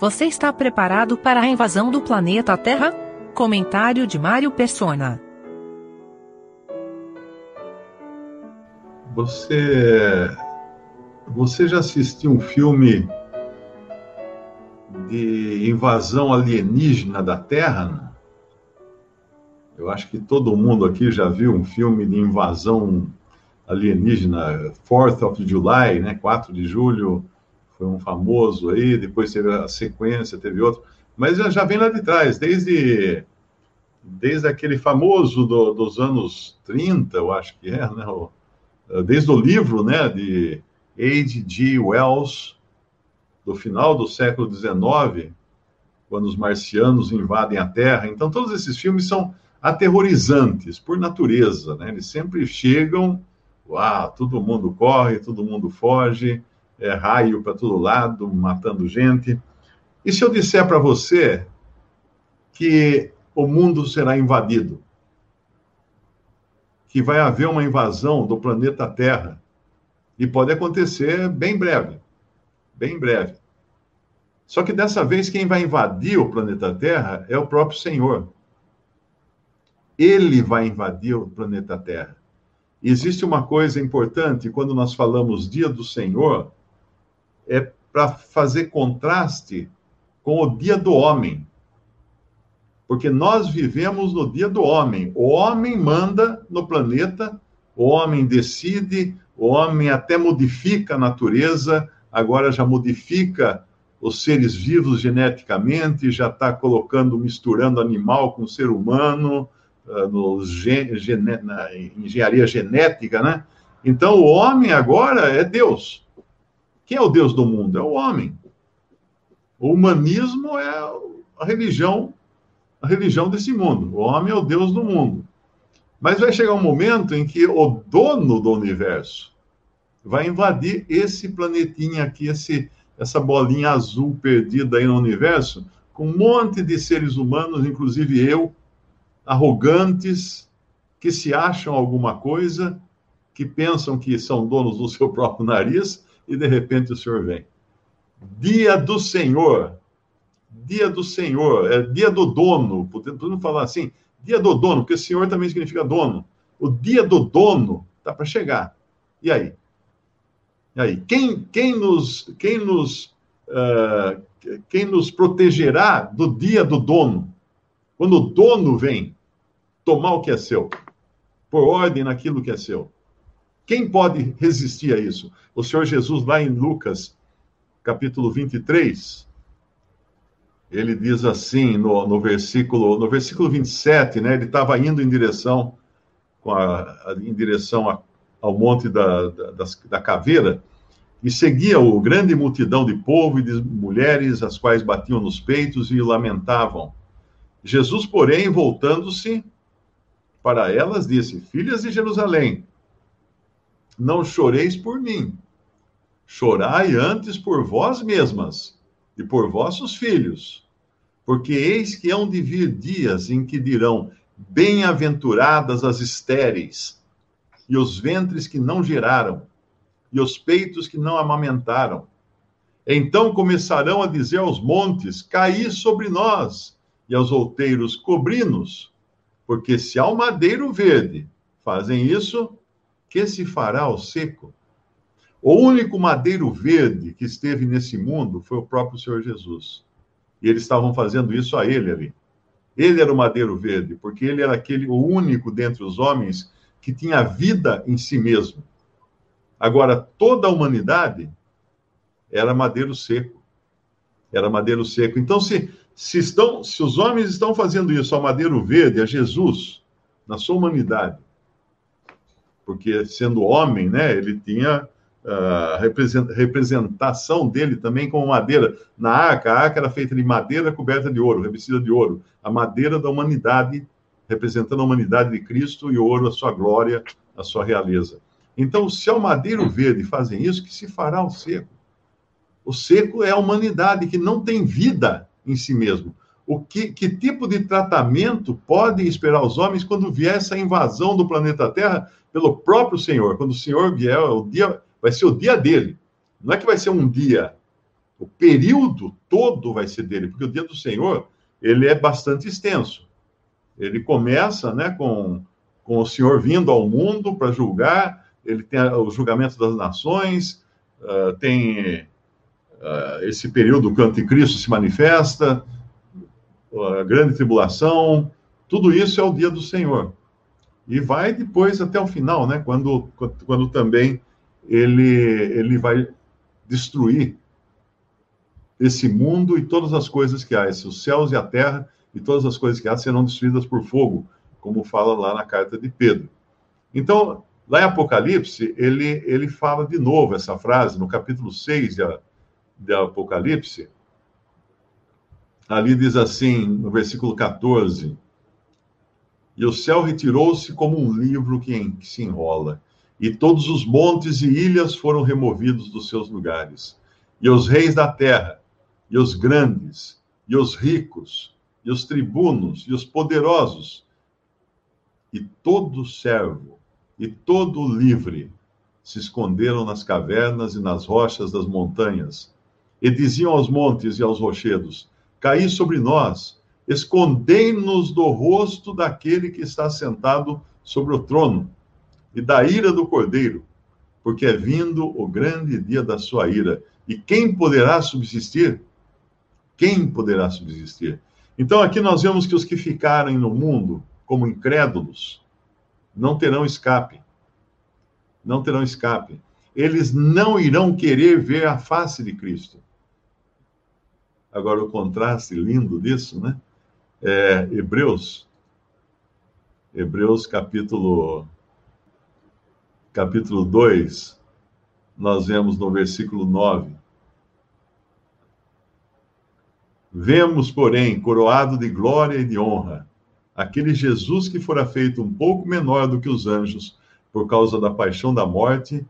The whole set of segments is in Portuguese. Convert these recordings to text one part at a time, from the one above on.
Você está preparado para a invasão do planeta Terra? Comentário de Mário Persona. Você você já assistiu um filme de invasão alienígena da Terra? Eu acho que todo mundo aqui já viu um filme de invasão alienígena, 4th of July, né, 4 de julho, foi um famoso aí, depois teve a sequência, teve outro, mas já, já vem lá de trás, desde, desde aquele famoso do, dos anos 30, eu acho que é, né, desde o livro, né, de H.G. Wells, do final do século XIX, quando os marcianos invadem a Terra. Então, todos esses filmes são aterrorizantes por natureza, né? Eles sempre chegam, uau, todo mundo corre, todo mundo foge, é, raio para todo lado, matando gente. E se eu disser para você que o mundo será invadido? Que vai haver uma invasão do planeta Terra? E pode acontecer bem breve. Bem breve. Só que dessa vez quem vai invadir o planeta Terra é o próprio Senhor. Ele vai invadir o planeta Terra. Existe uma coisa importante quando nós falamos Dia do Senhor, é para fazer contraste com o dia do homem. Porque nós vivemos no dia do homem. O homem manda no planeta, o homem decide, o homem até modifica a natureza, agora já modifica os seres vivos geneticamente, já está colocando, misturando animal com ser humano, uh, no gen, na engenharia genética, né? Então, o homem agora é Deus. Quem é o Deus do mundo? É o homem. O humanismo é a religião, a religião desse mundo. O homem é o Deus do mundo. Mas vai chegar um momento em que o dono do universo vai invadir esse planetinha aqui, esse, essa bolinha azul perdida aí no universo, com um monte de seres humanos, inclusive eu, arrogantes, que se acham alguma coisa, que pensam que são donos do seu próprio nariz e de repente o Senhor vem. Dia do Senhor, dia do Senhor, é dia do dono, podemos falar assim, dia do dono, porque Senhor também significa dono. O dia do dono está para chegar. E aí? E aí? Quem, quem nos, quem nos, uh, quem nos protegerá do dia do dono? Quando o dono vem tomar o que é seu, por ordem naquilo que é seu. Quem pode resistir a isso? O Senhor Jesus, lá em Lucas, capítulo 23, ele diz assim no, no versículo no versículo 27, né? Ele estava indo em direção a, em direção a, ao monte da, da, da caveira e seguia o grande multidão de povo e de mulheres, as quais batiam nos peitos e lamentavam. Jesus, porém, voltando-se para elas, disse: Filhas de Jerusalém, não choreis por mim. Chorai antes por vós mesmas e por vossos filhos, porque eis que hão de vir dias em que dirão: Bem-aventuradas as estéreis, e os ventres que não geraram, e os peitos que não amamentaram. Então começarão a dizer aos montes: Caí sobre nós, e aos outeiros: Cobri-nos. Porque se ao madeiro verde fazem isso, que se fará ao seco? O único madeiro verde que esteve nesse mundo foi o próprio Senhor Jesus. E eles estavam fazendo isso a ele ali. Ele era o madeiro verde, porque ele era aquele o único dentre os homens que tinha vida em si mesmo. Agora, toda a humanidade era madeiro seco. Era madeiro seco. Então, se, se, estão, se os homens estão fazendo isso ao madeiro verde, a Jesus, na sua humanidade, porque sendo homem, né, ele tinha uh, representação dele também como madeira. Na arca, a arca era feita de madeira coberta de ouro, revestida de ouro. A madeira da humanidade, representando a humanidade de Cristo, e o ouro a sua glória, a sua realeza. Então, se ao madeiro verde fazem isso, que se fará o seco? O seco é a humanidade que não tem vida em si mesmo. O que, que tipo de tratamento podem esperar os homens quando vier essa invasão do planeta Terra pelo próprio Senhor. Quando o Senhor vier, o dia vai ser o dia dele. Não é que vai ser um dia, O período todo vai ser dele, porque o dia do Senhor, ele é bastante extenso. Ele começa, né, com, com o Senhor vindo ao mundo para julgar, ele tem o julgamento das nações, uh, tem uh, esse período que o anticristo se manifesta, a grande tribulação, tudo isso é o dia do Senhor. E vai depois até o final, né? Quando, quando também ele, ele vai destruir esse mundo e todas as coisas que há, os céus e a terra e todas as coisas que há serão destruídas por fogo, como fala lá na carta de Pedro. Então, lá em Apocalipse, ele, ele fala de novo essa frase, no capítulo 6 de, de Apocalipse, ali diz assim, no versículo 14: E o céu retirou-se como um livro que, em, que se enrola, e todos os montes e ilhas foram removidos dos seus lugares, e os reis da terra, e os grandes, e os ricos, e os tribunos, e os poderosos, e todo servo, e todo livre, se esconderam nas cavernas e nas rochas das montanhas, e diziam aos montes e aos rochedos: cair sobre nós, escondei-nos do rosto daquele que está sentado sobre o trono e da ira do cordeiro, porque é vindo o grande dia da sua ira. E quem poderá subsistir? Quem poderá subsistir? Então, aqui nós vemos que os que ficarem no mundo como incrédulos não terão escape. Não terão escape. Eles não irão querer ver a face de Cristo. Agora, o contraste lindo disso, né? É Hebreus. Hebreus capítulo capítulo 2, nós vemos no versículo 9. Vemos, porém, coroado de glória e de honra, aquele Jesus que fora feito um pouco menor do que os anjos, por causa da paixão da morte,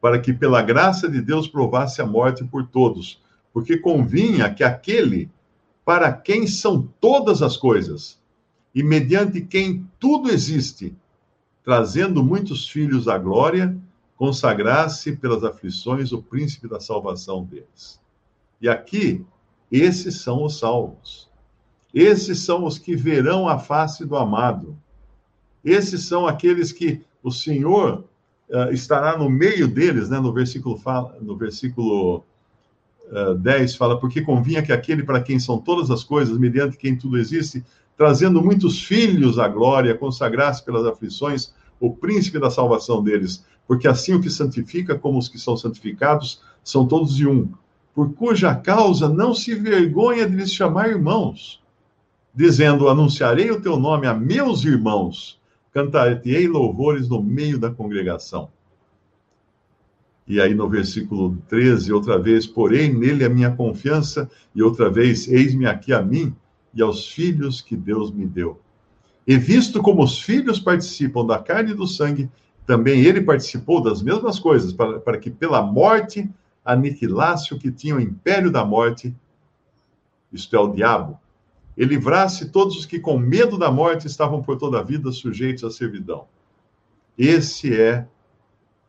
para que pela graça de Deus provasse a morte por todos, porque convinha que aquele para quem são todas as coisas e mediante quem tudo existe, trazendo muitos filhos à glória, consagrasse pelas aflições o príncipe da salvação deles. E aqui, esses são os salvos. Esses são os que verão a face do amado. Esses são aqueles que o Senhor uh, estará no meio deles, né? No versículo no versículo 10 fala, porque convinha que aquele para quem são todas as coisas, mediante quem tudo existe, trazendo muitos filhos à glória, consagrasse pelas aflições o príncipe da salvação deles, porque assim o que santifica como os que são santificados são todos de um, por cuja causa não se vergonha de lhes chamar irmãos, dizendo: Anunciarei o teu nome a meus irmãos, cantar-te-ei louvores no meio da congregação. E aí no versículo 13, outra vez, porém nele a minha confiança, e outra vez, eis-me aqui a mim e aos filhos que Deus me deu. E visto como os filhos participam da carne e do sangue, também ele participou das mesmas coisas, para, para que pela morte aniquilasse o que tinha o império da morte, isto é, o diabo, e livrasse todos os que com medo da morte estavam por toda a vida sujeitos à servidão. Esse é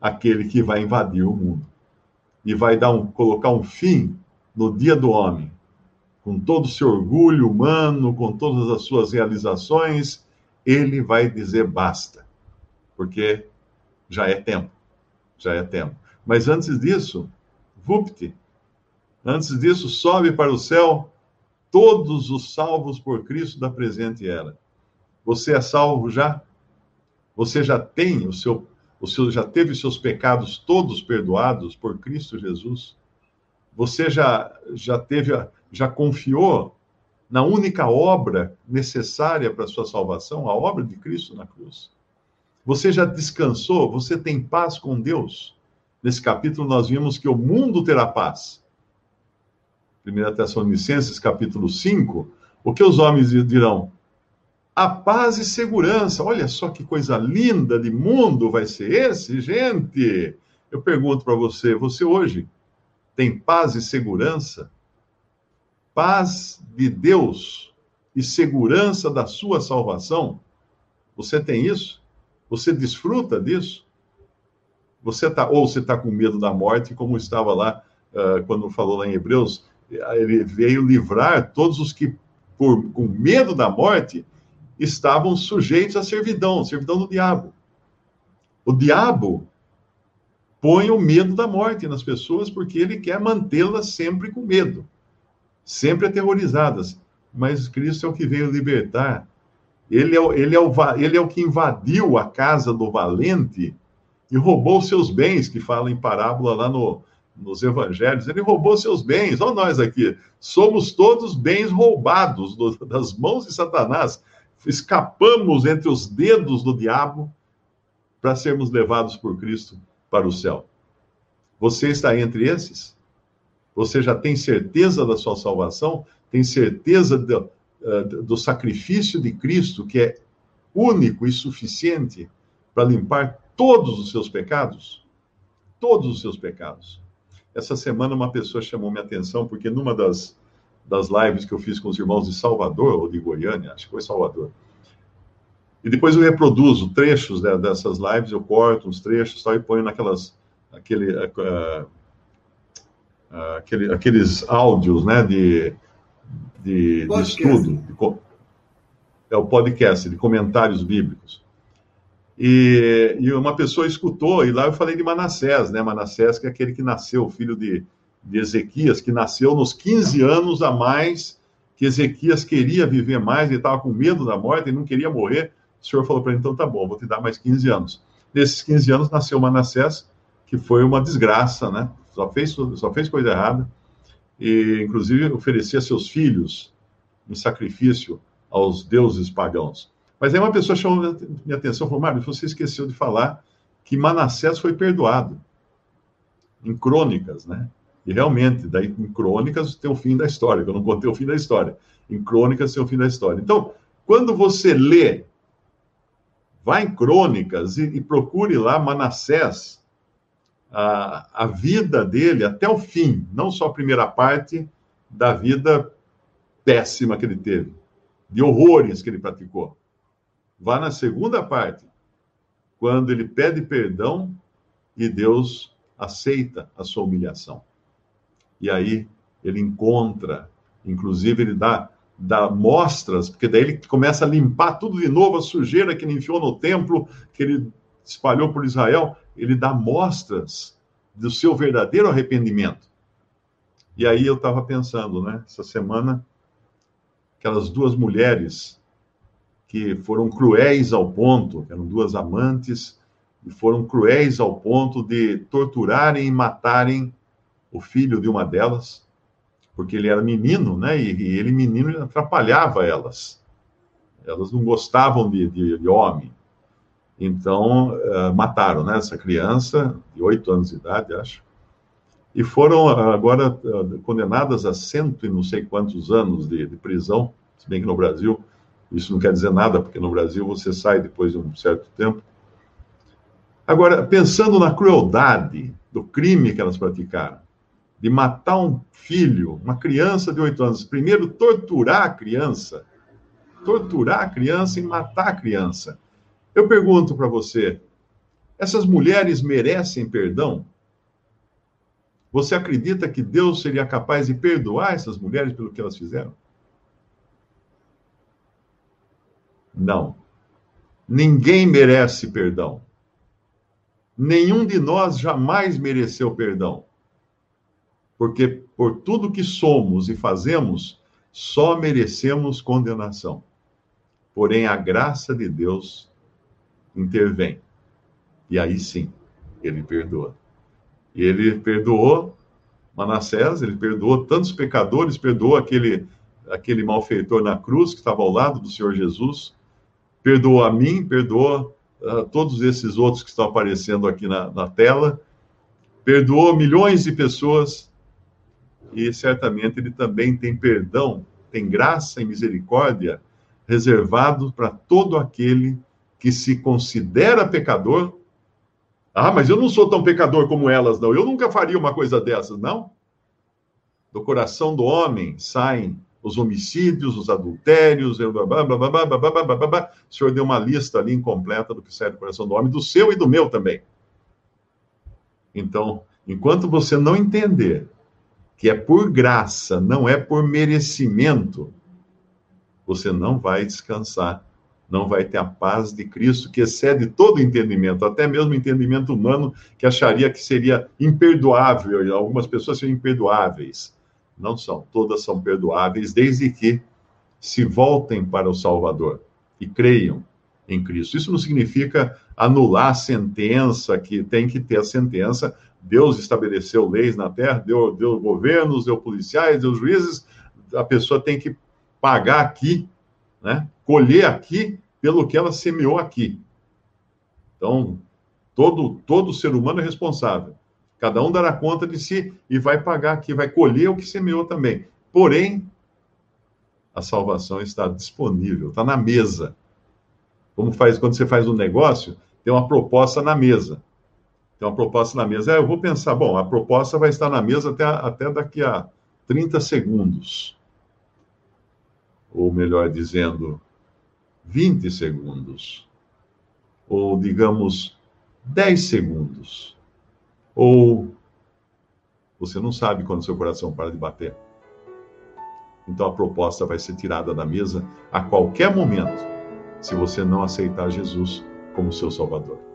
aquele que vai invadir o mundo e vai dar um, colocar um fim no dia do homem, com todo o seu orgulho humano, com todas as suas realizações, ele vai dizer basta, porque já é tempo, já é tempo. Mas antes disso, vupte, antes disso, sobe para o céu todos os salvos por Cristo da presente era. Você é salvo já? Você já tem o seu o já teve seus pecados todos perdoados por Cristo Jesus? Você já, já teve, já confiou na única obra necessária para a sua salvação, a obra de Cristo na cruz? Você já descansou? Você tem paz com Deus? Nesse capítulo nós vimos que o mundo terá paz. 1 Tessalonicenses, capítulo 5, o que os homens dirão? A paz e segurança. Olha só que coisa linda de mundo vai ser esse, gente. Eu pergunto para você, você hoje tem paz e segurança? Paz de Deus e segurança da sua salvação? Você tem isso? Você desfruta disso? Você tá ou você está com medo da morte, como estava lá uh, quando falou lá em Hebreus, ele veio livrar todos os que, por, com medo da morte, estavam sujeitos à servidão, servidão do diabo. O diabo põe o medo da morte nas pessoas porque ele quer mantê-las sempre com medo, sempre aterrorizadas. Mas Cristo é o que veio libertar. Ele é, ele, é o, ele é o que invadiu a casa do valente e roubou seus bens, que fala em parábola lá no, nos evangelhos. Ele roubou seus bens. Olha nós aqui. Somos todos bens roubados do, das mãos de Satanás. Escapamos entre os dedos do diabo para sermos levados por Cristo para o céu. Você está entre esses? Você já tem certeza da sua salvação? Tem certeza do, uh, do sacrifício de Cristo, que é único e suficiente para limpar todos os seus pecados? Todos os seus pecados. Essa semana, uma pessoa chamou minha atenção, porque numa das, das lives que eu fiz com os irmãos de Salvador, ou de Goiânia, acho que foi Salvador, e depois eu reproduzo trechos né, dessas lives, eu corto uns trechos tal, e ponho naquelas. Aquele, uh, uh, aquele, aqueles áudios né, de, de, de estudo. De, é o podcast de comentários bíblicos. E, e, uma pessoa escutou, e lá eu falei de Manassés, né? Manassés, que é aquele que nasceu, filho de, de Ezequias, que nasceu nos 15 anos a mais, que Ezequias queria viver mais, ele estava com medo da morte, ele não queria morrer. O senhor falou para ele, então tá bom, vou te dar mais 15 anos. Nesses 15 anos nasceu Manassés, que foi uma desgraça, né? Só fez, só fez coisa errada. E, inclusive, oferecia seus filhos em sacrifício aos deuses pagãos. Mas aí uma pessoa chamou minha atenção, falou, Mário, você esqueceu de falar que Manassés foi perdoado. Em crônicas, né? E realmente, daí em crônicas tem o fim da história, eu não contei o fim da história. Em crônicas tem o fim da história. Então, quando você lê Vá em Crônicas e, e procure lá Manassés, a, a vida dele até o fim, não só a primeira parte da vida péssima que ele teve, de horrores que ele praticou. Vá na segunda parte, quando ele pede perdão e Deus aceita a sua humilhação. E aí ele encontra, inclusive ele dá dá mostras, porque daí ele começa a limpar tudo de novo, a sujeira que ele enfiou no templo, que ele espalhou por Israel, ele dá mostras do seu verdadeiro arrependimento. E aí eu estava pensando, né, essa semana, aquelas duas mulheres que foram cruéis ao ponto, eram duas amantes, e foram cruéis ao ponto de torturarem e matarem o filho de uma delas porque ele era menino, né? E, e ele, menino, atrapalhava elas. Elas não gostavam de, de, de homem. Então, uh, mataram né, essa criança, de oito anos de idade, acho. E foram agora uh, condenadas a cento e não sei quantos anos de, de prisão, se bem que no Brasil isso não quer dizer nada, porque no Brasil você sai depois de um certo tempo. Agora, pensando na crueldade do crime que elas praticaram, de matar um filho, uma criança de oito anos, primeiro torturar a criança, torturar a criança e matar a criança. Eu pergunto para você, essas mulheres merecem perdão? Você acredita que Deus seria capaz de perdoar essas mulheres pelo que elas fizeram? Não. Ninguém merece perdão. Nenhum de nós jamais mereceu perdão porque por tudo que somos e fazemos, só merecemos condenação. Porém, a graça de Deus intervém. E aí sim, ele perdoa. E ele perdoou Manassés, ele perdoou tantos pecadores, perdoou aquele, aquele malfeitor na cruz que estava ao lado do Senhor Jesus, perdoou a mim, perdoou uh, todos esses outros que estão aparecendo aqui na, na tela, perdoou milhões de pessoas e certamente ele também tem perdão, tem graça e misericórdia reservado para todo aquele que se considera pecador. Ah, mas eu não sou tão pecador como elas, não. Eu nunca faria uma coisa dessas, não. Do coração do homem saem os homicídios, os adultérios, blá, blá, blá, o senhor deu uma lista ali incompleta do que sai do coração do homem, do seu e do meu também. Então, enquanto você não entender que é por graça, não é por merecimento, você não vai descansar, não vai ter a paz de Cristo que excede todo entendimento, até mesmo entendimento humano que acharia que seria imperdoável, algumas pessoas são imperdoáveis. Não são, todas são perdoáveis, desde que se voltem para o Salvador e creiam em Cristo. Isso não significa anular a sentença, que tem que ter a sentença. Deus estabeleceu leis na terra, deu, deu governos, deu policiais, deu juízes. A pessoa tem que pagar aqui, né? colher aqui pelo que ela semeou aqui. Então, todo, todo ser humano é responsável. Cada um dará conta de si e vai pagar aqui, vai colher o que semeou também. Porém, a salvação está disponível, está na mesa. Como faz quando você faz um negócio, tem uma proposta na mesa. Tem uma proposta na mesa. É, eu vou pensar, bom, a proposta vai estar na mesa até, até daqui a 30 segundos. Ou melhor dizendo, 20 segundos. Ou, digamos, 10 segundos. Ou você não sabe quando seu coração para de bater. Então a proposta vai ser tirada da mesa a qualquer momento se você não aceitar Jesus como seu Salvador.